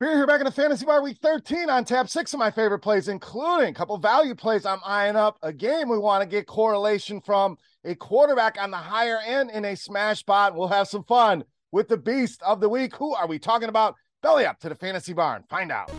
We're here back in the Fantasy Bar Week 13 on tap. Six of my favorite plays, including a couple value plays I'm eyeing up. A game we want to get correlation from a quarterback on the higher end in a smash spot. We'll have some fun with the beast of the week. Who are we talking about? Belly up to the Fantasy Barn. Find out.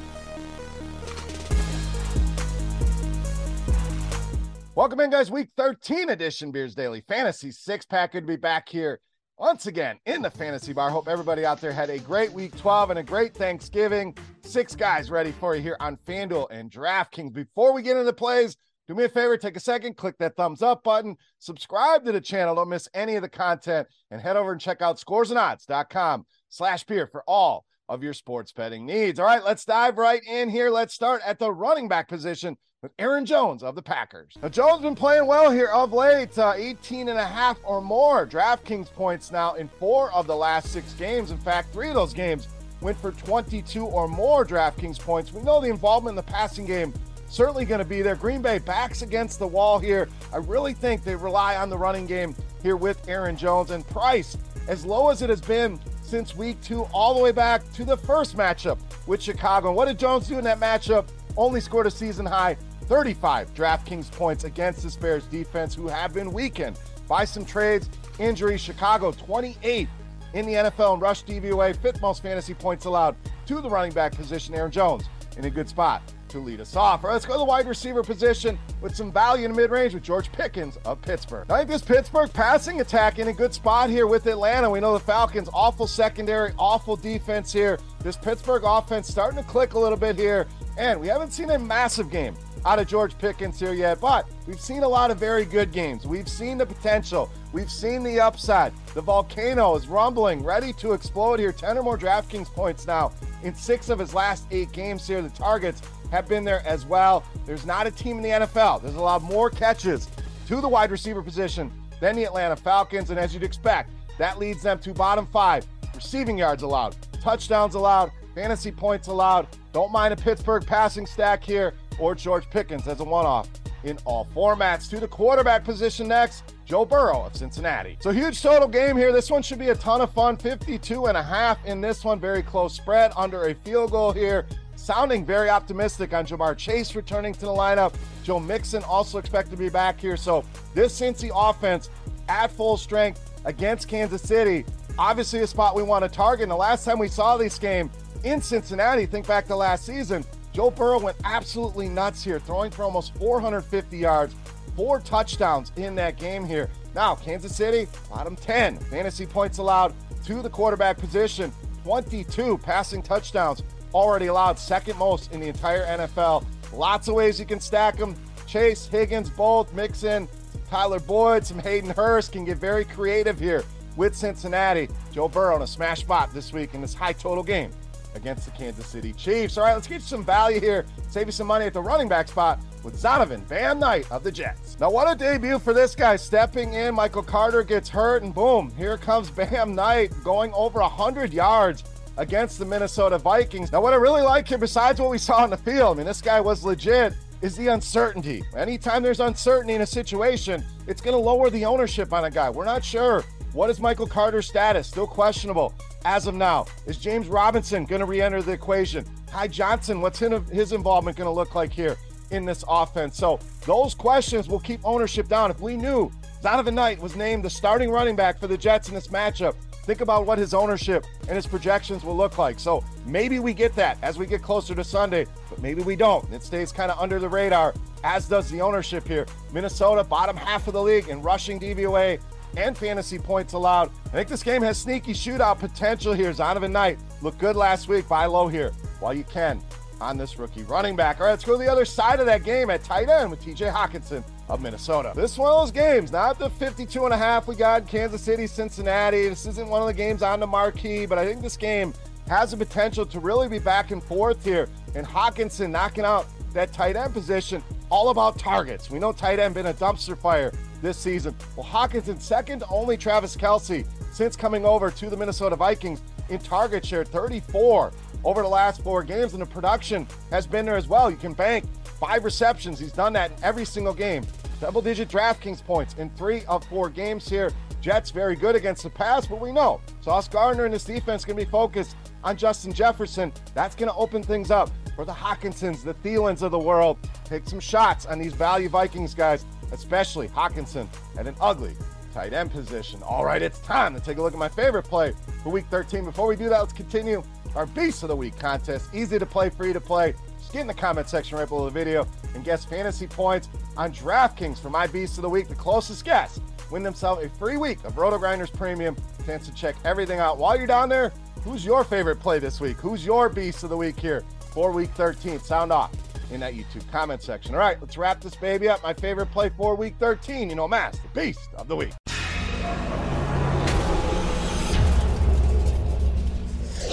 Welcome in, guys. Week 13 edition Beers Daily Fantasy Six Pack. Good to be back here once again in the fantasy bar. Hope everybody out there had a great week 12 and a great Thanksgiving. Six guys ready for you here on FanDuel and DraftKings. Before we get into plays, do me a favor, take a second, click that thumbs up button, subscribe to the channel, don't miss any of the content, and head over and check out scoresandodds.com slash beer for all of your sports betting needs. All right, let's dive right in here. Let's start at the running back position with Aaron Jones of the Packers. Now, Jones been playing well here of late, uh, 18 and a half or more DraftKings points now in four of the last six games. In fact, three of those games went for 22 or more DraftKings points. We know the involvement in the passing game certainly going to be there. Green Bay backs against the wall here. I really think they rely on the running game here with Aaron Jones and Price. As low as it has been since week two, all the way back to the first matchup with Chicago. And what did Jones do in that matchup? Only scored a season high 35 DraftKings points against this Bears defense, who have been weakened by some trades, injuries. Chicago 28 in the NFL in rush DVOA, fifth most fantasy points allowed to the running back position. Aaron Jones in a good spot to lead us off. Let's go to the wide receiver position with some value in the mid range with George Pickens of Pittsburgh. I think this Pittsburgh passing attack in a good spot here with Atlanta. We know the Falcons, awful secondary, awful defense here. This Pittsburgh offense starting to click a little bit here, and we haven't seen a massive game out of George Pickens here yet, but we've seen a lot of very good games. We've seen the potential. We've seen the upside. The volcano is rumbling, ready to explode here. 10 or more DraftKings points now in six of his last eight games here. The targets have been there as well. There's not a team in the NFL. There's a lot more catches to the wide receiver position than the Atlanta Falcons. And as you'd expect, that leads them to bottom five receiving yards allowed, touchdowns allowed, fantasy points allowed. Don't mind a Pittsburgh passing stack here or George Pickens as a one off in all formats. To the quarterback position next, Joe Burrow of Cincinnati. So huge total game here. This one should be a ton of fun. 52 and a half in this one. Very close spread under a field goal here. Sounding very optimistic on Ja'Marr Chase returning to the lineup. Joe Mixon also expected to be back here. So this Cincy offense at full strength against Kansas City. Obviously a spot we want to target. And the last time we saw this game in Cincinnati, think back to last season, Joe Burrow went absolutely nuts here, throwing for almost 450 yards, four touchdowns in that game here. Now, Kansas City, bottom 10 fantasy points allowed to the quarterback position, 22 passing touchdowns already allowed, second most in the entire NFL. Lots of ways you can stack them. Chase, Higgins, both mix in Tyler Boyd, some Hayden Hurst can get very creative here with Cincinnati. Joe Burrow in a smash spot this week in this high total game against the Kansas City Chiefs. All right, let's get you some value here. Save you some money at the running back spot with Zonovan Bam Knight of the Jets. Now, what a debut for this guy stepping in. Michael Carter gets hurt, and boom, here comes Bam Knight going over 100 yards against the Minnesota Vikings. Now, what I really like here, besides what we saw on the field, I mean, this guy was legit, is the uncertainty. Anytime there's uncertainty in a situation, it's going to lower the ownership on a guy. We're not sure. What is Michael Carter's status? Still questionable as of now. Is James Robinson going to re enter the equation? Ty Johnson, what's his involvement going to look like here in this offense? So, those questions will keep ownership down. If we knew Zonovan Knight was named the starting running back for the Jets in this matchup, think about what his ownership and his projections will look like. So maybe we get that as we get closer to Sunday, but maybe we don't. It stays kind of under the radar, as does the ownership here. Minnesota, bottom half of the league in rushing DVOA and fantasy points allowed. I think this game has sneaky shootout potential here. Zonovan Knight looked good last week. Buy low here while you can on this rookie running back. All right, let's go to the other side of that game at tight end with TJ Hockenson of Minnesota. This one of those games, not the 52 and a half we got Kansas City, Cincinnati. This isn't one of the games on the marquee, but I think this game has the potential to really be back and forth here. And Hawkinson knocking out that tight end position, all about targets. We know tight end been a dumpster fire this season. Well, Hockenson second only Travis Kelce since coming over to the Minnesota Vikings in target share 34 over the last four games, and the production has been there as well. You can bank five receptions. He's done that in every single game. Double digit DraftKings points in three of four games here. Jets very good against the pass, but we know Sauce Gardner and his defense going to be focused on Justin Jefferson. That's going to open things up for the Hockensons, the Thielens of the world. Take some shots on these value Vikings guys, especially Hockenson at an ugly tight end position. All right, it's time to take a look at my favorite play for week 13. Before we do that, let's continue our Beast of the Week contest. Easy to play, free to play. Just get in the comment section right below the video and guess fantasy points on DraftKings for my Beast of the Week. The closest guess win themselves a free week of Roto Grinders Premium. Chance to check everything out while you're down there. Who's your favorite play this week? Who's your Beast of the Week here for Week 13? Sound off in that YouTube comment section. All right, let's wrap this baby up. My favorite play for Week 13. You know, Mass, the Beast of the Week.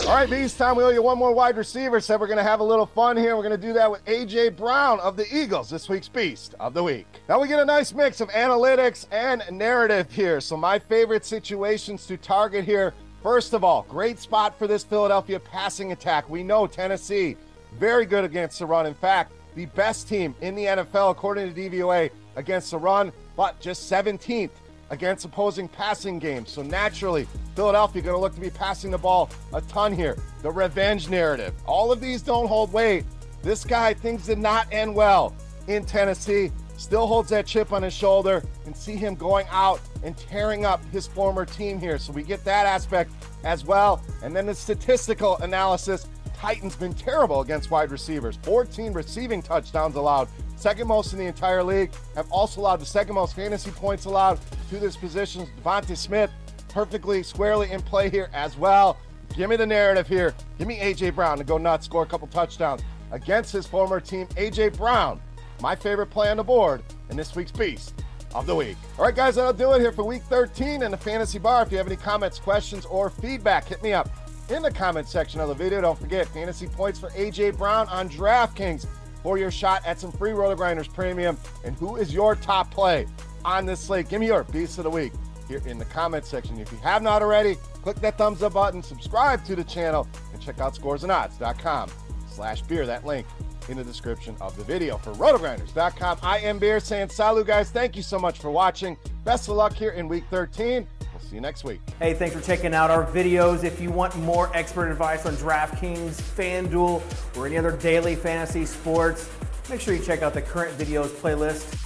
All right, Beast, time we owe you one more wide receiver. Said we're going to have a little fun here. We're going to do that with A.J. Brown of the Eagles, this week's Beast of the Week. Now we get a nice mix of analytics and narrative here. So, my favorite situations to target here. First of all, great spot for this Philadelphia passing attack. We know Tennessee, very good against the run. In fact, the best team in the NFL, according to DVOA, against the run, but just 17th against opposing passing games. So naturally, Philadelphia going to look to be passing the ball a ton here. The revenge narrative. All of these don't hold weight. This guy, things did not end well in Tennessee. Still holds that chip on his shoulder and see him going out and tearing up his former team here. So we get that aspect as well. And then the statistical analysis. Titans been terrible against wide receivers. 14 receiving touchdowns allowed second most in the entire league, have also allowed the second most fantasy points allowed to this position. DeVonta Smith perfectly squarely in play here as well. Give me the narrative here. Give me AJ Brown to go nuts, score a couple touchdowns against his former team. AJ Brown, my favorite play on the board in this week's Beast of the Week. All right, guys, that'll do it here for week 13 in the Fantasy Bar. If you have any comments, questions, or feedback, hit me up in the comment section of the video. Don't forget fantasy points for AJ Brown on DraftKings for your shot at some free Roto Grinders Premium. And who is your top play on this slate? Give me your Beast of the Week here in the comment section. If you have not already, click that thumbs up button, subscribe to the channel, and check out scoresandodds.com slash beer. That link in the description of the video. For rotogrinders.com, I am Beer saying salut, guys. Thank you so much for watching. Best of luck here in week 13. We'll see you next week. Hey, thanks for checking out our videos. If you want more expert advice on DraftKings, FanDuel, or any other daily fantasy sports, make sure you check out the current videos playlist